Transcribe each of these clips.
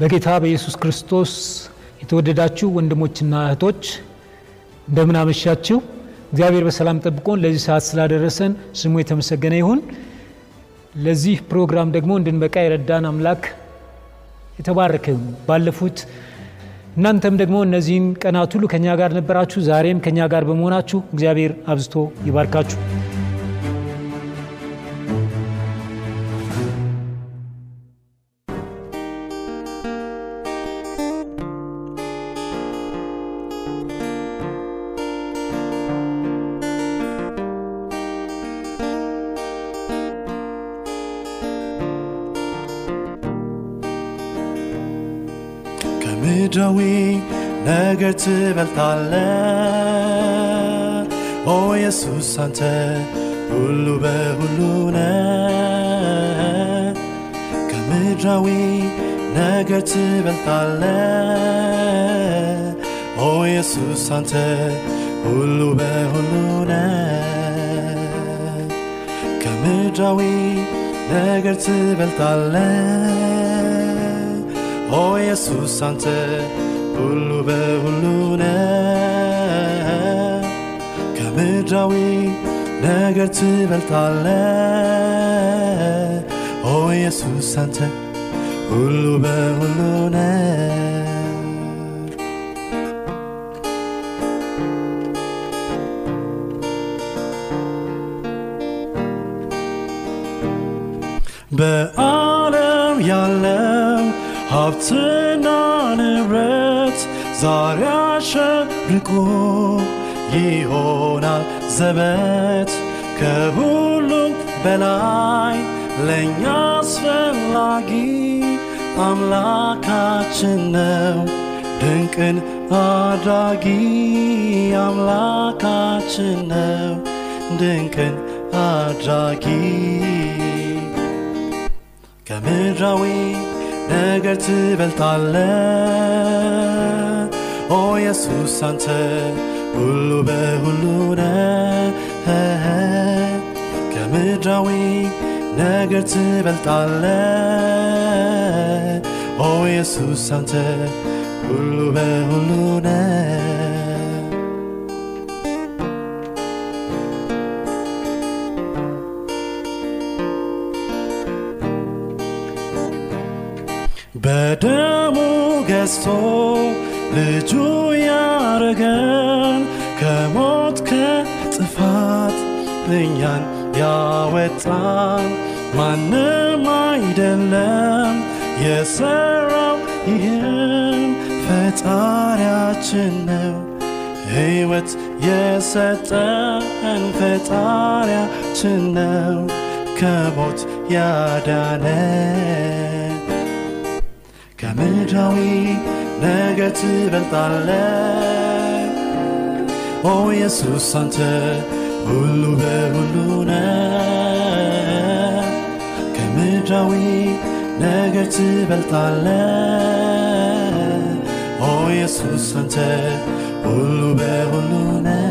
በጌታ በኢየሱስ ክርስቶስ የተወደዳችሁ ወንድሞችና እህቶች እንደምን አመሻችሁ። እግዚአብሔር በሰላም ጠብቆን ለዚህ ሰዓት ስላደረሰን ስሙ የተመሰገነ ይሁን። ለዚህ ፕሮግራም ደግሞ እንድንበቃ የረዳን አምላክ የተባረከ ባለፉት እናንተም ደግሞ እነዚህን ቀናት ሁሉ ከእኛ ጋር ነበራችሁ። ዛሬም ከእኛ ጋር በመሆናችሁ እግዚአብሔር አብዝቶ ይባርካችሁ። ትበልጣለ ኦ ኢየሱስ አንተ ሁሉ በሁሉ ነ ከምድራዊ ነገር ትበልጣለ ኦ ኢየሱስ አንተ ሁሉ በሁሉ ነ ከምድራዊ ነገር ትበልጣለ ኦ ኢየሱስ ሁሉ በሁሉ ነ ከምድራዊ ነገር ትበልጣለ ኦ ኢየሱስ አንተ ሁሉ በሁሉ ነ በዓለም ያለው ሀብትና ንብረት ዛሬ አሸብርቆ ይሆናል ዘበት ከሁሉም በላይ ለእኛ አስፈላጊ አምላካችን ነው። ድንቅን አድራጊ አምላካችን ነው። ድንቅን አድራጊ ከምድራዊ ነገር ትበልጣለ ኦ ኢየሱስ አንተ ሁሉ በሁሉ ነ ከምድራዊ ነገር ትበልጣለ ኦ ኢየሱስ አንተ ሁሉ በሁሉ ነ በደሙ ገዝቶ ልጁ ያረገን ከሞት ከጥፋት እኛን ያወጣን። ማንም አይደለም የሰራው ይህን ፈጣሪያችን ነው። ሕይወት የሰጠን ፈጣሪያችን ነው። ከሞት ያዳነን ከምድራዊ ነገር ትበልጣለ ኦ ኢየሱስ አንተ ሁሉ በሁሉ ነ ከምድራዊ ከምድራዊ ነገር ትበልጣለ ኦ ኢየሱስ አንተ ሁሉ በሁሉ ነህ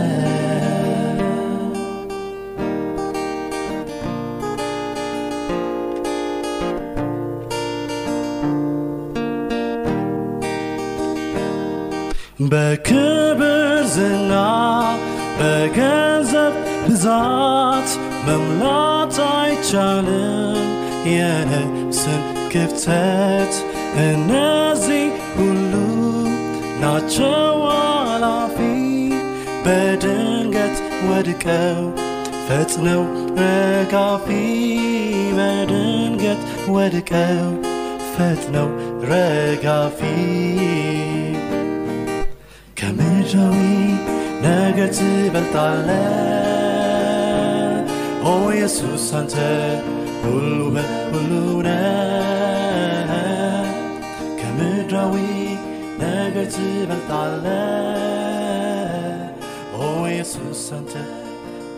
በገንዘብ ብዛት መምላት አይቻልም። የነፍስን ክፍተት እነዚህ ሁሉ ናቸው አላፊ በድንገት ወድቀው ፈጥነው ረጋፊ። በድንገት ወድቀው ፈጥነው ረጋፊ። ከምድራዊ 내게 집엔 딸래. 오 예수 산채 울루베 울루네. 가물라 위 내게 집엔 딸래. 오 예수 산채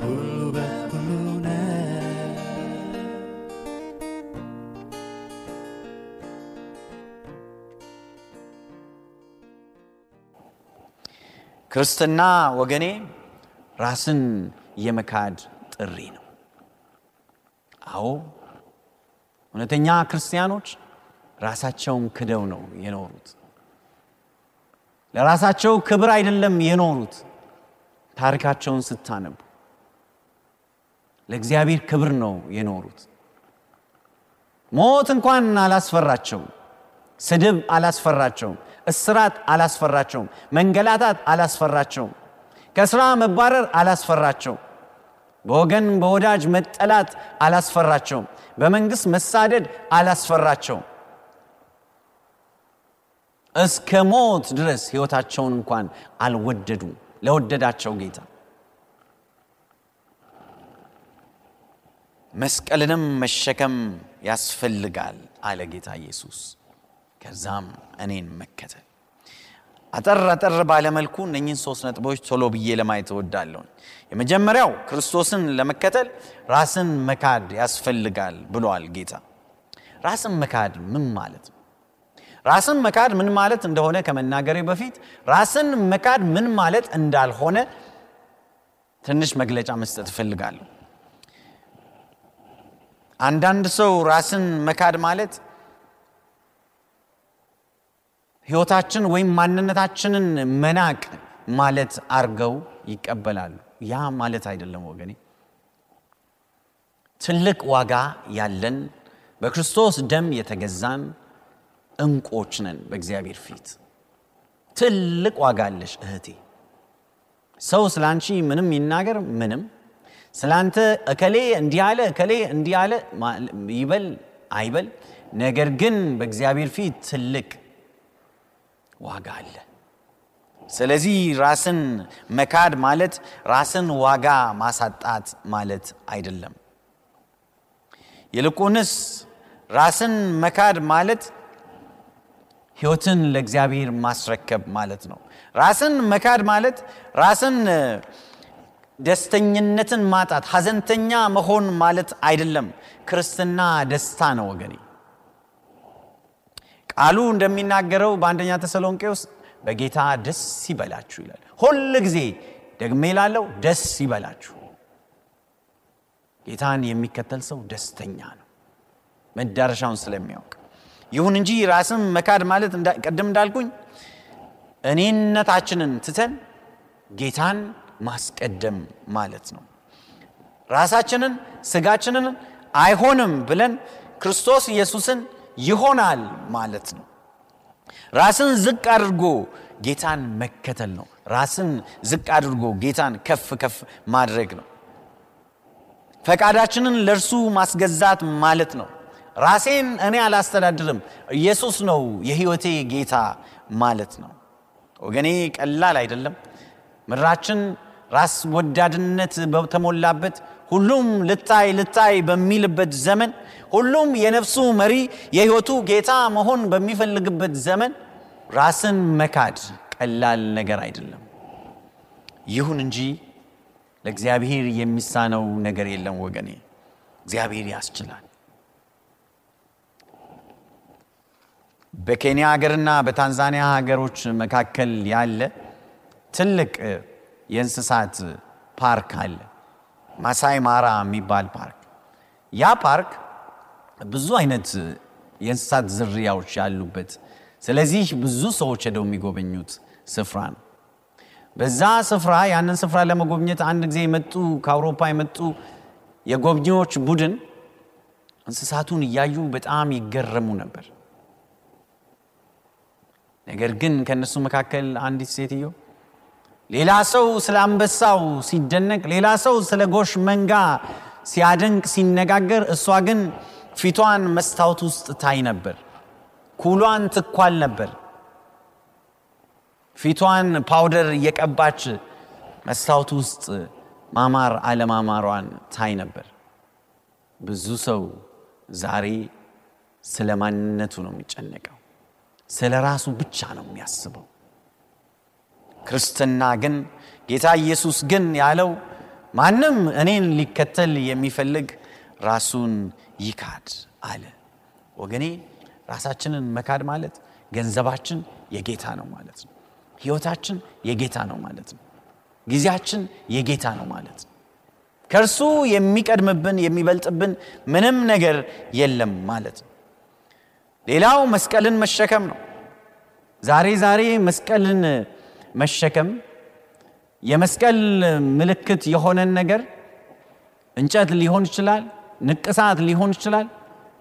울루베 울루네. ክርስትና ወገኔ ራስን የመካድ ጥሪ ነው። አዎ እውነተኛ ክርስቲያኖች ራሳቸውን ክደው ነው የኖሩት። ለራሳቸው ክብር አይደለም የኖሩት። ታሪካቸውን ስታነቡ ለእግዚአብሔር ክብር ነው የኖሩት። ሞት እንኳን አላስፈራቸውም። ስድብ አላስፈራቸውም። እስራት አላስፈራቸውም። መንገላታት አላስፈራቸውም። ከስራ መባረር አላስፈራቸውም። በወገን በወዳጅ መጠላት አላስፈራቸውም። በመንግስት መሳደድ አላስፈራቸውም። እስከ ሞት ድረስ ህይወታቸውን እንኳን አልወደዱም ለወደዳቸው ጌታ መስቀልንም መሸከም ያስፈልጋል አለ ጌታ ኢየሱስ ከዛም እኔን መከተል አጠር አጠር ባለመልኩ እነኝን ሶስት ነጥቦች ቶሎ ብዬ ለማየት እወዳለሁ የመጀመሪያው ክርስቶስን ለመከተል ራስን መካድ ያስፈልጋል ብሏል ጌታ። ራስን መካድ ምን ማለት ነው? ራስን መካድ ምን ማለት እንደሆነ ከመናገሬ በፊት ራስን መካድ ምን ማለት እንዳልሆነ ትንሽ መግለጫ መስጠት እፈልጋለሁ። አንዳንድ ሰው ራስን መካድ ማለት ህይወታችን ወይም ማንነታችንን መናቅ ማለት አርገው ይቀበላሉ። ያ ማለት አይደለም ወገኔ። ትልቅ ዋጋ ያለን በክርስቶስ ደም የተገዛን እንቆች ነን በእግዚአብሔር ፊት። ትልቅ ዋጋ አለሽ እህቴ። ሰው ስለ አንቺ ምንም ይናገር ምንም። ስለ አንተ እከሌ እንዲህ አለ እከሌ እንዲህ አለ ይበል አይበል። ነገር ግን በእግዚአብሔር ፊት ትልቅ ዋጋ አለ። ስለዚህ ራስን መካድ ማለት ራስን ዋጋ ማሳጣት ማለት አይደለም። ይልቁንስ ራስን መካድ ማለት ህይወትን ለእግዚአብሔር ማስረከብ ማለት ነው። ራስን መካድ ማለት ራስን ደስተኝነትን ማጣት ሀዘንተኛ መሆን ማለት አይደለም። ክርስትና ደስታ ነው ወገኔ ቃሉ እንደሚናገረው በአንደኛ ተሰሎንቄ ውስጥ በጌታ ደስ ይበላችሁ ይላል። ሁል ጊዜ ደግሜ ላለው ደስ ይበላችሁ። ጌታን የሚከተል ሰው ደስተኛ ነው መዳረሻውን ስለሚያውቅ። ይሁን እንጂ ራስን መካድ ማለት ቅድም እንዳልኩኝ እኔነታችንን ትተን ጌታን ማስቀደም ማለት ነው። ራሳችንን ስጋችንን አይሆንም ብለን ክርስቶስ ኢየሱስን ይሆናል ማለት ነው። ራስን ዝቅ አድርጎ ጌታን መከተል ነው። ራስን ዝቅ አድርጎ ጌታን ከፍ ከፍ ማድረግ ነው። ፈቃዳችንን ለእርሱ ማስገዛት ማለት ነው። ራሴን እኔ አላስተዳድርም ኢየሱስ ነው የህይወቴ ጌታ ማለት ነው። ወገኔ ቀላል አይደለም። ምድራችን ራስ ወዳድነት በተሞላበት ሁሉም ልታይ ልታይ በሚልበት ዘመን ሁሉም የነፍሱ መሪ የህይወቱ ጌታ መሆን በሚፈልግበት ዘመን ራስን መካድ ቀላል ነገር አይደለም። ይሁን እንጂ ለእግዚአብሔር የሚሳነው ነገር የለም ወገኔ። እግዚአብሔር ያስችላል። በኬንያ ሀገርና በታንዛኒያ ሀገሮች መካከል ያለ ትልቅ የእንስሳት ፓርክ አለ። ማሳይ ማራ የሚባል ፓርክ። ያ ፓርክ ብዙ አይነት የእንስሳት ዝርያዎች ያሉበት፣ ስለዚህ ብዙ ሰዎች ሄደው የሚጎበኙት ስፍራ ነው። በዛ ስፍራ ያንን ስፍራ ለመጎብኘት አንድ ጊዜ የመጡ ከአውሮፓ የመጡ የጎብኚዎች ቡድን እንስሳቱን እያዩ በጣም ይገረሙ ነበር። ነገር ግን ከእነሱ መካከል አንዲት ሴትዮ ሌላ ሰው ስለ አንበሳው ሲደነቅ፣ ሌላ ሰው ስለ ጎሽ መንጋ ሲያደንቅ ሲነጋገር፣ እሷ ግን ፊቷን መስታወት ውስጥ ታይ ነበር። ኩሏን ትኳል ነበር። ፊቷን ፓውደር እየቀባች መስታወት ውስጥ ማማር አለማማሯን ታይ ነበር። ብዙ ሰው ዛሬ ስለ ማንነቱ ነው የሚጨነቀው፣ ስለ ራሱ ብቻ ነው የሚያስበው። ክርስትና ግን ጌታ ኢየሱስ ግን ያለው ማንም እኔን ሊከተል የሚፈልግ ራሱን ይካድ አለ። ወገኔ ራሳችንን መካድ ማለት ገንዘባችን የጌታ ነው ማለት ነው። ህይወታችን የጌታ ነው ማለት ነው። ጊዜያችን የጌታ ነው ማለት ነው። ከእርሱ የሚቀድምብን የሚበልጥብን ምንም ነገር የለም ማለት ነው። ሌላው መስቀልን መሸከም ነው። ዛሬ ዛሬ መስቀልን መሸከም የመስቀል ምልክት የሆነን ነገር እንጨት ሊሆን ይችላል፣ ንቅሳት ሊሆን ይችላል፣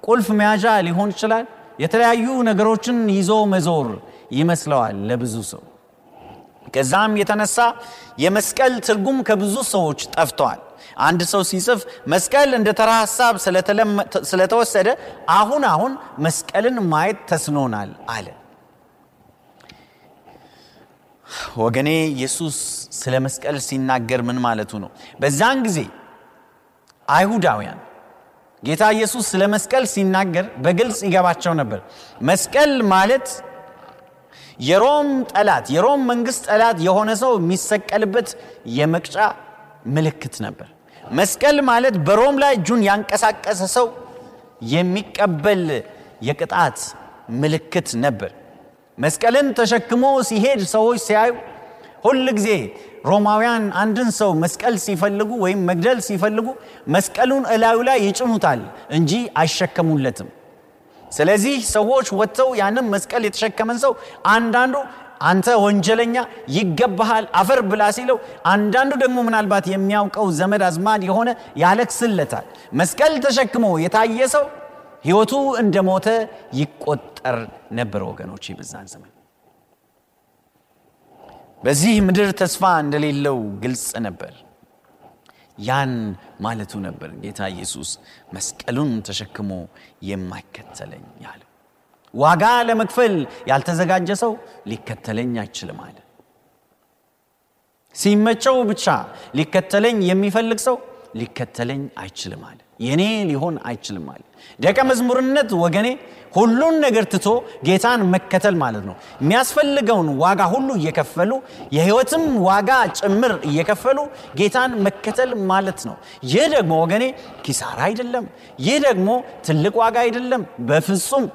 ቁልፍ መያዣ ሊሆን ይችላል። የተለያዩ ነገሮችን ይዞ መዞር ይመስለዋል ለብዙ ሰው። ከዛም የተነሳ የመስቀል ትርጉም ከብዙ ሰዎች ጠፍተዋል። አንድ ሰው ሲጽፍ መስቀል እንደ ተራ ሀሳብ ስለተወሰደ አሁን አሁን መስቀልን ማየት ተስኖናል አለ። ወገኔ ኢየሱስ ስለ መስቀል ሲናገር ምን ማለቱ ነው? በዛን ጊዜ አይሁዳውያን ጌታ ኢየሱስ ስለ መስቀል ሲናገር በግልጽ ይገባቸው ነበር። መስቀል ማለት የሮም ጠላት የሮም መንግስት ጠላት የሆነ ሰው የሚሰቀልበት የመቅጫ ምልክት ነበር። መስቀል ማለት በሮም ላይ እጁን ያንቀሳቀሰ ሰው የሚቀበል የቅጣት ምልክት ነበር። መስቀልን ተሸክሞ ሲሄድ ሰዎች ሲያዩ ሁል ጊዜ ሮማውያን አንድን ሰው መስቀል ሲፈልጉ ወይም መግደል ሲፈልጉ መስቀሉን እላዩ ላይ ይጭኑታል እንጂ አይሸከሙለትም። ስለዚህ ሰዎች ወጥተው ያንን መስቀል የተሸከመን ሰው አንዳንዱ አንተ ወንጀለኛ ይገባሃል አፈር ብላ ሲለው፣ አንዳንዱ ደግሞ ምናልባት የሚያውቀው ዘመድ አዝማድ የሆነ ያለቅስለታል። መስቀል ተሸክሞ የታየ ሰው ሕይወቱ እንደ ሞተ ይቆጠር ነበር። ወገኖች በዛን ዘመን በዚህ ምድር ተስፋ እንደሌለው ግልጽ ነበር። ያን ማለቱ ነበር ጌታ ኢየሱስ መስቀሉን ተሸክሞ የማይከተለኝ ያለው። ዋጋ ለመክፈል ያልተዘጋጀ ሰው ሊከተለኝ አይችልም አለ። ሲመቸው ብቻ ሊከተለኝ የሚፈልግ ሰው ሊከተለኝ አይችልም አለ። የኔ ሊሆን አይችልም አለ። ደቀ መዝሙርነት ወገኔ ሁሉን ነገር ትቶ ጌታን መከተል ማለት ነው። የሚያስፈልገውን ዋጋ ሁሉ እየከፈሉ የህይወትም ዋጋ ጭምር እየከፈሉ ጌታን መከተል ማለት ነው። ይህ ደግሞ ወገኔ ኪሳራ አይደለም። ይህ ደግሞ ትልቅ ዋጋ አይደለም። በፍጹም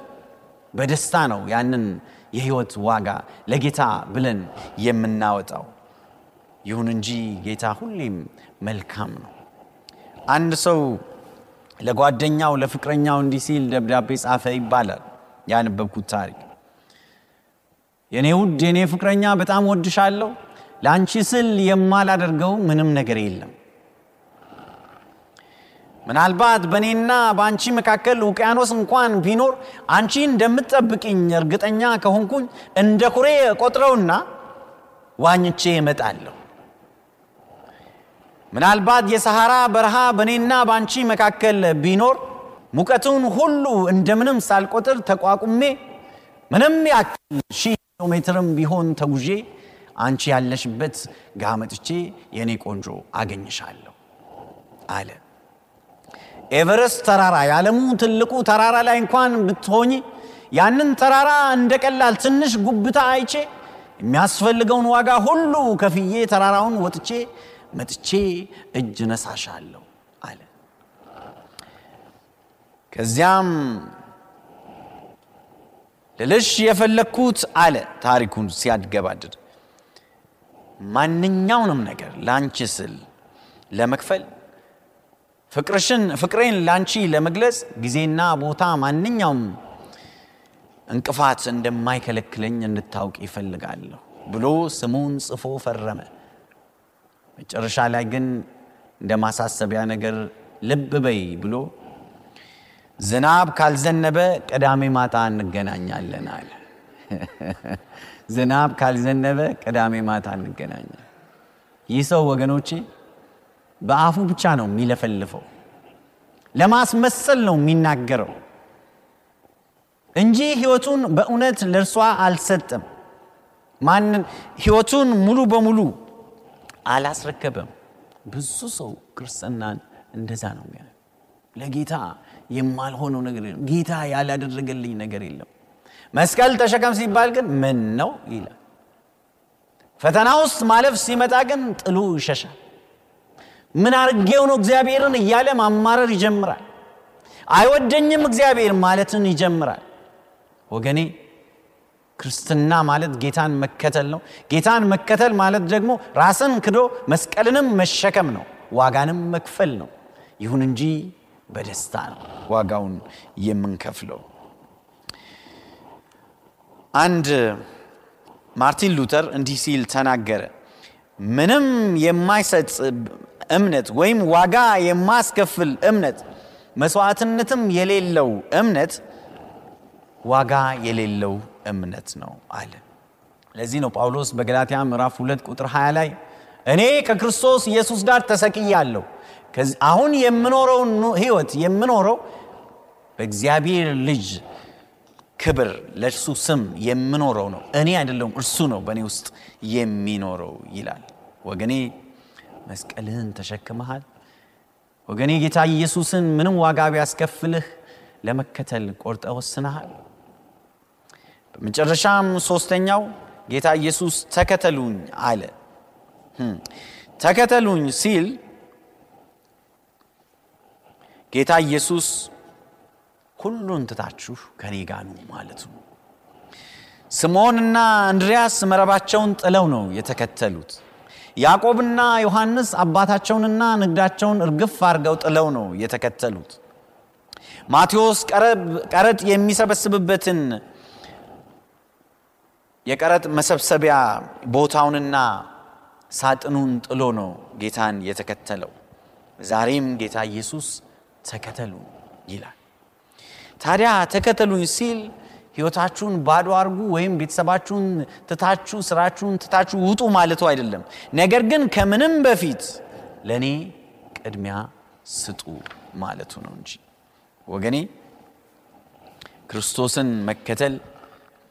በደስታ ነው ያንን የህይወት ዋጋ ለጌታ ብለን የምናወጣው። ይሁን እንጂ ጌታ ሁሌም መልካም ነው። አንድ ሰው ለጓደኛው ለፍቅረኛው እንዲህ ሲል ደብዳቤ ጻፈ ይባላል። ያነበብኩት ታሪክ የኔ ውድ የኔ ፍቅረኛ በጣም ወድሻለሁ። ለአንቺ ስል የማላደርገው ምንም ነገር የለም። ምናልባት በእኔና በአንቺ መካከል ውቅያኖስ እንኳን ቢኖር አንቺ እንደምትጠብቅኝ እርግጠኛ ከሆንኩኝ እንደ ኩሬ ቆጥረውና ዋኝቼ እመጣለሁ። ምናልባት የሰሐራ በረሃ በእኔና በአንቺ መካከል ቢኖር ሙቀቱን ሁሉ እንደምንም ሳልቆጥር ተቋቁሜ ምንም ያክል ሺህ ኪሎ ሜትርም ቢሆን ተጉዤ አንቺ ያለሽበት ጋ መጥቼ የእኔ ቆንጆ አገኝሻለሁ አለ። ኤቨረስት ተራራ የዓለሙ ትልቁ ተራራ ላይ እንኳን ብትሆኝ ያንን ተራራ እንደ ቀላል ትንሽ ጉብታ አይቼ የሚያስፈልገውን ዋጋ ሁሉ ከፍዬ ተራራውን ወጥቼ መጥቼ እጅ ነሳሻለሁ አለ። ከዚያም ልልሽ የፈለግኩት አለ ታሪኩን ሲያገባድድ ማንኛውንም ነገር ለአንቺ ስል ለመክፈል ፍቅርሽን ፍቅሬን ለአንቺ ለመግለጽ ጊዜና ቦታ ማንኛውም እንቅፋት እንደማይከለክለኝ እንድታውቅ ይፈልጋለሁ ብሎ ስሙን ጽፎ ፈረመ። መጨረሻ ላይ ግን እንደ ማሳሰቢያ ነገር ልብ በይ ብሎ ዝናብ ካልዘነበ ቅዳሜ ማታ እንገናኛለን አለ። ዝናብ ካልዘነበ ቅዳሜ ማታ እንገናኛለን። ይህ ሰው ወገኖቼ በአፉ ብቻ ነው የሚለፈልፈው፣ ለማስመሰል ነው የሚናገረው እንጂ ህይወቱን በእውነት ለእርሷ አልሰጠም። ማንን ህይወቱን ሙሉ በሙሉ አላስረከበም። ብዙ ሰው ክርስትናን እንደዛ ነው የሚያ ለጌታ የማልሆነው ነገር የለም። ጌታ ያላደረገልኝ ነገር የለም። መስቀል ተሸከም ሲባል ግን ምን ነው ይላል። ፈተና ውስጥ ማለፍ ሲመጣ ግን ጥሉ ይሸሻል። ምን አርጌው ነው እግዚአብሔርን እያለ ማማረር ይጀምራል። አይወደኝም እግዚአብሔር ማለትን ይጀምራል። ወገኔ ክርስትና ማለት ጌታን መከተል ነው። ጌታን መከተል ማለት ደግሞ ራስን ክዶ መስቀልንም መሸከም ነው፣ ዋጋንም መክፈል ነው። ይሁን እንጂ በደስታ ነው ዋጋውን የምንከፍለው። አንድ ማርቲን ሉተር እንዲህ ሲል ተናገረ። ምንም የማይሰጥ እምነት ወይም ዋጋ የማያስከፍል እምነት፣ መስዋዕትነትም የሌለው እምነት ዋጋ የሌለው እምነት ነው አለ። ለዚህ ነው ጳውሎስ በገላትያ ምዕራፍ 2 ቁጥር 20 ላይ እኔ ከክርስቶስ ኢየሱስ ጋር ተሰቅያለሁ፣ አሁን የምኖረውን ህይወት የምኖረው በእግዚአብሔር ልጅ ክብር ለእርሱ ስም የምኖረው ነው። እኔ አይደለሁም፣ እርሱ ነው በእኔ ውስጥ የሚኖረው ይላል። ወገኔ መስቀልህን ተሸክመሃል። ወገኔ ጌታ ኢየሱስን ምንም ዋጋ ቢያስከፍልህ ለመከተል ቆርጠ ወስነሃል። በመጨረሻም ሶስተኛው ጌታ ኢየሱስ ተከተሉኝ አለ። ተከተሉኝ ሲል ጌታ ኢየሱስ ሁሉን ትታችሁ ከኔ ጋር ማለቱ ነው። ስምዖንና እንድሪያስ መረባቸውን ጥለው ነው የተከተሉት። ያዕቆብና ዮሐንስ አባታቸውንና ንግዳቸውን እርግፍ አድርገው ጥለው ነው የተከተሉት። ማቴዎስ ቀረጥ የሚሰበስብበትን የቀረጥ መሰብሰቢያ ቦታውንና ሳጥኑን ጥሎ ነው ጌታን የተከተለው። ዛሬም ጌታ ኢየሱስ ተከተሉ ይላል። ታዲያ ተከተሉኝ ሲል ህይወታችሁን ባዶ አርጉ ወይም ቤተሰባችሁን ትታችሁ ስራችሁን ትታችሁ ውጡ ማለቱ አይደለም። ነገር ግን ከምንም በፊት ለእኔ ቅድሚያ ስጡ ማለቱ ነው እንጂ ወገኔ ክርስቶስን መከተል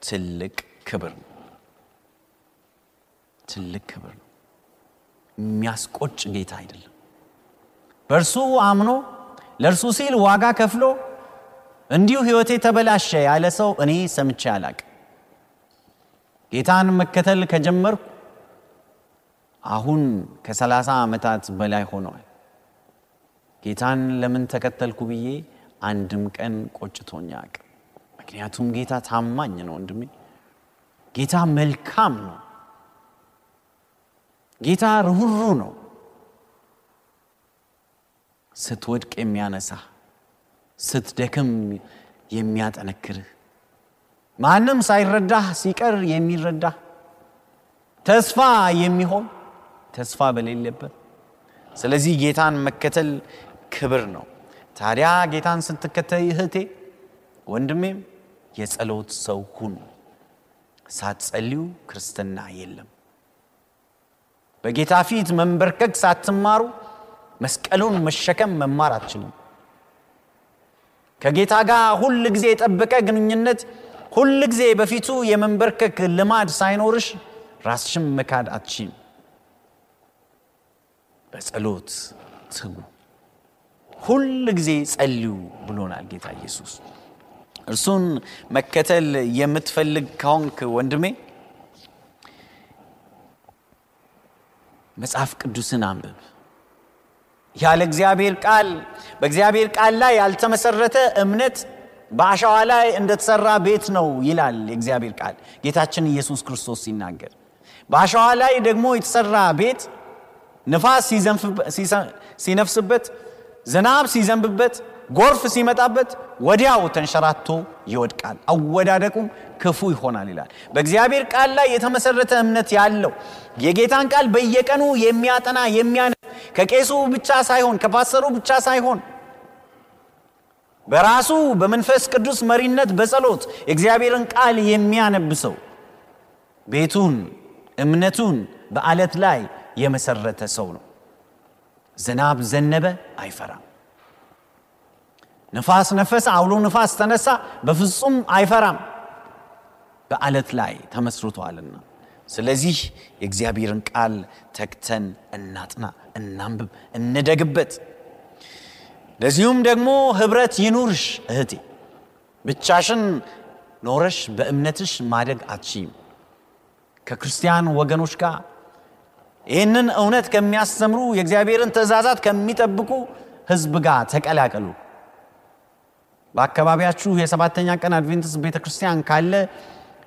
ትልቅ ክብር ነው። ትልቅ ክብር ነው። የሚያስቆጭ ጌታ አይደለም። በእርሱ አምኖ ለእርሱ ሲል ዋጋ ከፍሎ እንዲሁ ህይወቴ ተበላሸ ያለ ሰው እኔ ሰምቼ አላቅ። ጌታን መከተል ከጀመርኩ አሁን ከሰላሳ ዓመታት በላይ ሆነዋል። ጌታን ለምን ተከተልኩ ብዬ አንድም ቀን ቆጭቶኛ አቅ። ምክንያቱም ጌታ ታማኝ ነው ወንድሜ። ጌታ መልካም ነው። ጌታ ርኅሩ ነው። ስትወድቅ የሚያነሳ ስትደክም የሚያጠነክርህ ማንም ሳይረዳህ ሲቀር የሚረዳህ ተስፋ የሚሆን ተስፋ በሌለበት ስለዚህ ጌታን መከተል ክብር ነው። ታዲያ ጌታን ስትከተል እህቴ ወንድሜም የጸሎት ሰው ሁኑ። ሳትጸልዩ ክርስትና የለም። በጌታ ፊት መንበርከክ ሳትማሩ መስቀሉን መሸከም መማር አትችሉም። ከጌታ ጋር ሁል ጊዜ የጠበቀ ግንኙነት፣ ሁል ጊዜ በፊቱ የመንበርከክ ልማድ ሳይኖርሽ ራስሽም መካድ አትችም። በጸሎት ትጉ። ሁል ጊዜ ጸልዩ ብሎናል ጌታ ኢየሱስ። እርሱን መከተል የምትፈልግ ከሆንክ ወንድሜ መጽሐፍ ቅዱስን አንብብ። ያለ እግዚአብሔር ቃል በእግዚአብሔር ቃል ላይ ያልተመሰረተ እምነት በአሸዋ ላይ እንደተሰራ ቤት ነው ይላል የእግዚአብሔር ቃል ጌታችን ኢየሱስ ክርስቶስ ሲናገር በአሸዋ ላይ ደግሞ የተሰራ ቤት ንፋስ ሲነፍስበት ዝናብ ሲዘንብበት ጎርፍ ሲመጣበት ወዲያው ተንሸራቶ ይወድቃል። አወዳደቁም ክፉ ይሆናል ይላል። በእግዚአብሔር ቃል ላይ የተመሰረተ እምነት ያለው የጌታን ቃል በየቀኑ የሚያጠና የሚያነ ከቄሱ ብቻ ሳይሆን ከፓስተሩ ብቻ ሳይሆን በራሱ በመንፈስ ቅዱስ መሪነት በጸሎት የእግዚአብሔርን ቃል የሚያነብሰው ቤቱን እምነቱን በአለት ላይ የመሰረተ ሰው ነው። ዝናብ ዘነበ አይፈራም ንፋስ ነፈሰ አውሎ ንፋስ ተነሳ በፍጹም አይፈራም። በአለት ላይ ተመስርቷልና ስለዚህ የእግዚአብሔርን ቃል ተግተን እናጥና እናንብብ እንደግበት። ለዚሁም ደግሞ ህብረት ይኑርሽ እህቴ ብቻሽን ኖረሽ በእምነትሽ ማደግ አትችይም። ከክርስቲያን ወገኖች ጋር ይህንን እውነት ከሚያስተምሩ የእግዚአብሔርን ትእዛዛት ከሚጠብቁ ህዝብ ጋር ተቀላቀሉ በአካባቢያችሁ የሰባተኛ ቀን አድቬንቲስት ቤተ ክርስቲያን ካለ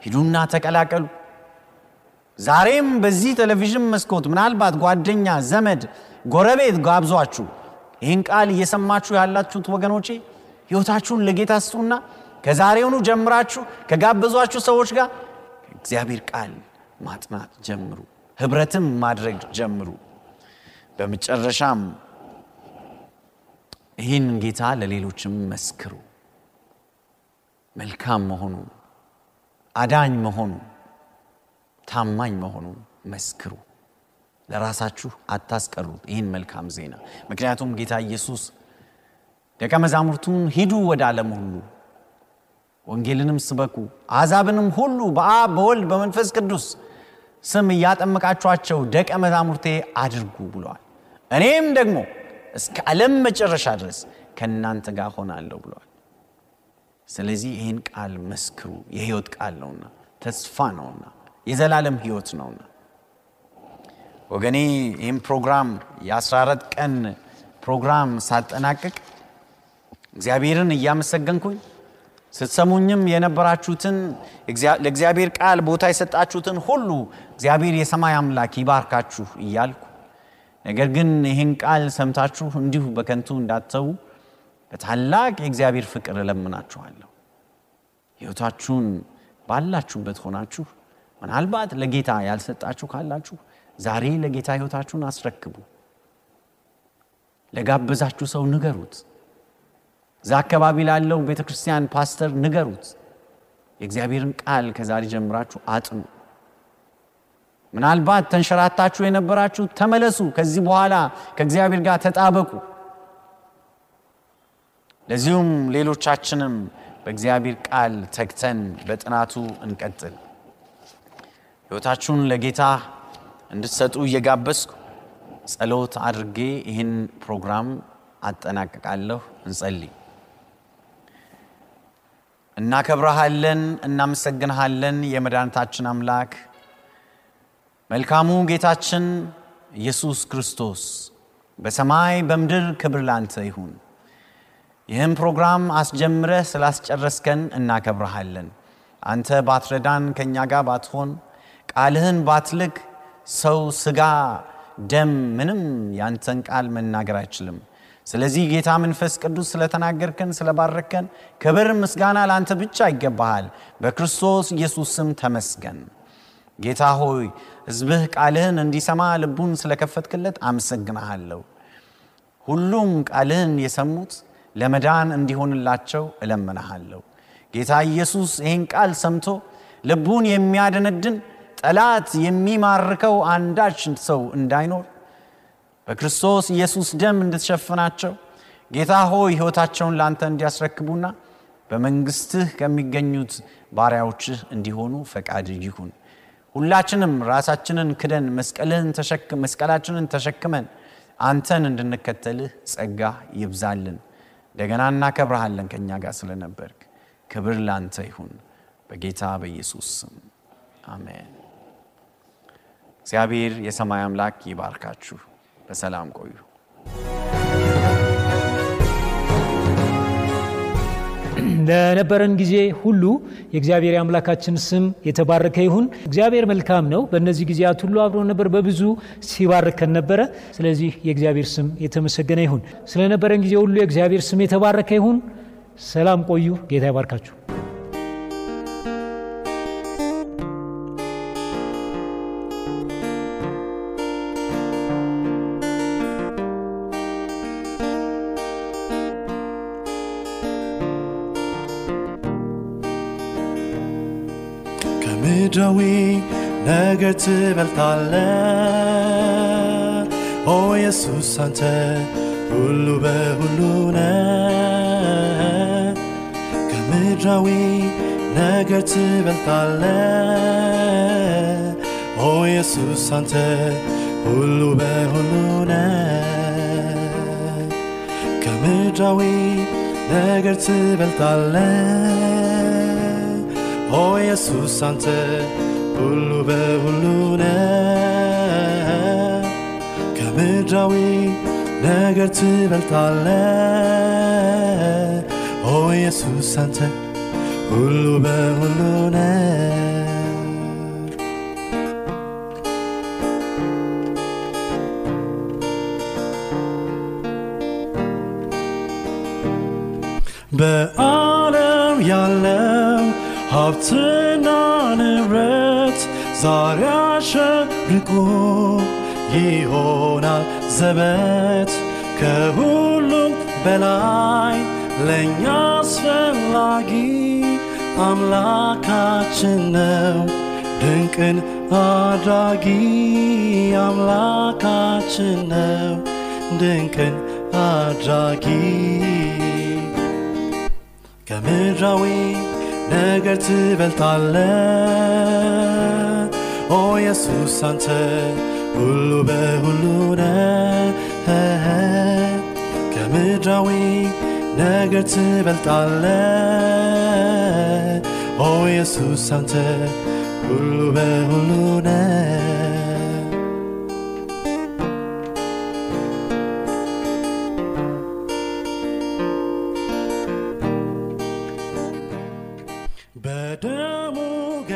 ሂዱና ተቀላቀሉ። ዛሬም በዚህ ቴሌቪዥን መስኮት ምናልባት ጓደኛ ዘመድ ጎረቤት ጋብዟችሁ ይህን ቃል እየሰማችሁ ያላችሁት ወገኖቼ ህይወታችሁን ለጌታ ስጡና ከዛሬውኑ ጀምራችሁ ከጋበዟችሁ ሰዎች ጋር እግዚአብሔር ቃል ማጥናት ጀምሩ ህብረትም ማድረግ ጀምሩ። በመጨረሻም ይህን ጌታ ለሌሎችም መስክሩ መልካም መሆኑ አዳኝ መሆኑ ታማኝ መሆኑ መስክሩ። ለራሳችሁ አታስቀሩት ይህን መልካም ዜና። ምክንያቱም ጌታ ኢየሱስ ደቀ መዛሙርቱን ሂዱ ወደ ዓለም ሁሉ ወንጌልንም ስበኩ አሕዛብንም ሁሉ በአብ በወልድ በመንፈስ ቅዱስ ስም እያጠመቃችኋቸው ደቀ መዛሙርቴ አድርጉ ብለዋል። እኔም ደግሞ እስከ ዓለም መጨረሻ ድረስ ከእናንተ ጋር ሆናለሁ ብለዋል ስለዚህ ይህን ቃል መስክሩ። የህይወት ቃል ነውና ተስፋ ነውና የዘላለም ህይወት ነውና። ወገኔ ይህም ፕሮግራም የ14 ቀን ፕሮግራም ሳጠናቅቅ እግዚአብሔርን እያመሰገንኩኝ ስትሰሙኝም የነበራችሁትን ለእግዚአብሔር ቃል ቦታ የሰጣችሁትን ሁሉ እግዚአብሔር የሰማይ አምላክ ይባርካችሁ እያልኩ ነገር ግን ይህን ቃል ሰምታችሁ እንዲሁ በከንቱ እንዳትተዉ በታላቅ የእግዚአብሔር ፍቅር እለምናችኋለሁ። ህይወታችሁን ባላችሁበት ሆናችሁ ምናልባት ለጌታ ያልሰጣችሁ ካላችሁ ዛሬ ለጌታ ህይወታችሁን አስረክቡ። ለጋበዛችሁ ሰው ንገሩት። እዛ አካባቢ ላለው ቤተ ክርስቲያን ፓስተር ንገሩት። የእግዚአብሔርን ቃል ከዛሬ ጀምራችሁ አጥኑ። ምናልባት ተንሸራታችሁ የነበራችሁ ተመለሱ። ከዚህ በኋላ ከእግዚአብሔር ጋር ተጣበቁ ለዚሁም ሌሎቻችንም በእግዚአብሔር ቃል ተግተን በጥናቱ እንቀጥል። ህይወታችሁን ለጌታ እንድትሰጡ እየጋበዝኩ ጸሎት አድርጌ ይህን ፕሮግራም አጠናቅቃለሁ። እንጸልይ። እናከብረሃለን እናመሰግንሃለን የመድኃኒታችን አምላክ። መልካሙ ጌታችን ኢየሱስ ክርስቶስ በሰማይ በምድር ክብር ላንተ ይሁን ይህም ፕሮግራም አስጀምረህ ስላስጨረስከን እናከብረሃለን። አንተ ባትረዳን ከእኛ ጋር ባትሆን ቃልህን ባትልክ ሰው ስጋ ደም ምንም ያንተን ቃል መናገር አይችልም። ስለዚህ ጌታ መንፈስ ቅዱስ ስለተናገርከን ስለባረከን ክብር ምስጋና ለአንተ ብቻ ይገባሃል። በክርስቶስ ኢየሱስ ስም ተመስገን። ጌታ ሆይ ህዝብህ ቃልህን እንዲሰማ ልቡን ስለከፈትክለት አመሰግናሃለሁ ሁሉም ቃልህን የሰሙት ለመዳን እንዲሆንላቸው እለምናሃለሁ ጌታ ኢየሱስ ይህን ቃል ሰምቶ ልቡን የሚያደነድን ጠላት የሚማርከው አንዳች ሰው እንዳይኖር በክርስቶስ ኢየሱስ ደም እንድትሸፍናቸው ጌታ ሆይ ሕይወታቸውን ለአንተ እንዲያስረክቡና በመንግስትህ ከሚገኙት ባሪያዎችህ እንዲሆኑ ፈቃድ ይሁን። ሁላችንም ራሳችንን ክደን መስቀላችንን ተሸክመን አንተን እንድንከተልህ ጸጋ ይብዛልን እንደገና እናከብረሃለን ከእኛ ጋር ስለነበርክ። ክብር ላንተ ይሁን በጌታ በኢየሱስ ስም። አሜን። እግዚአብሔር የሰማይ አምላክ ይባርካችሁ። በሰላም ቆዩ ለነበረን ጊዜ ሁሉ የእግዚአብሔር የአምላካችን ስም የተባረከ ይሁን። እግዚአብሔር መልካም ነው። በእነዚህ ጊዜያት ሁሉ አብሮ ነበር፣ በብዙ ሲባርከን ነበረ። ስለዚህ የእግዚአብሔር ስም የተመሰገነ ይሁን። ስለነበረን ጊዜ ሁሉ የእግዚአብሔር ስም የተባረከ ይሁን። ሰላም ቆዩ። ጌታ ይባርካችሁ። ነገር ትበልጣለ ኦ ኢየሱስ አንተ ሁሉ በሁሉ ነ ከምድራዊ ነገር ትበልጣለ ኦ ኢየሱስ አንተ ሁሉ በሁሉ ነ ከምድራዊ ነገር ትበልጣለ ኦ ኢየሱስ አንተ በሁሉ ነ ከምድራዊ ነገር ትበልጣለ ኦ ኢየሱስ አንተ ሁሉ በሁሉ ነ በዓለም ያለው ሀብትና ንብረት ዛሬ አሸብርቆ ይሆናል ዘበት ከሁሉም በላይ ለእኛ አስፈላጊ አምላካችን ነው ድንቅን አድራጊ አምላካችን ነው ድንቅን አድራጊ ከምድራዊ ነገር ትበልጣለ ኦ ኢየሱስ አንተ ሁሉ በሁሉ ነ ከምድራዊ ነገር ትበልጣለ ኦ ኢየሱስ አንተ ሁሉ በሁሉ ነ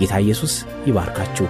ጌታ ኢየሱስ ይባርካችሁ።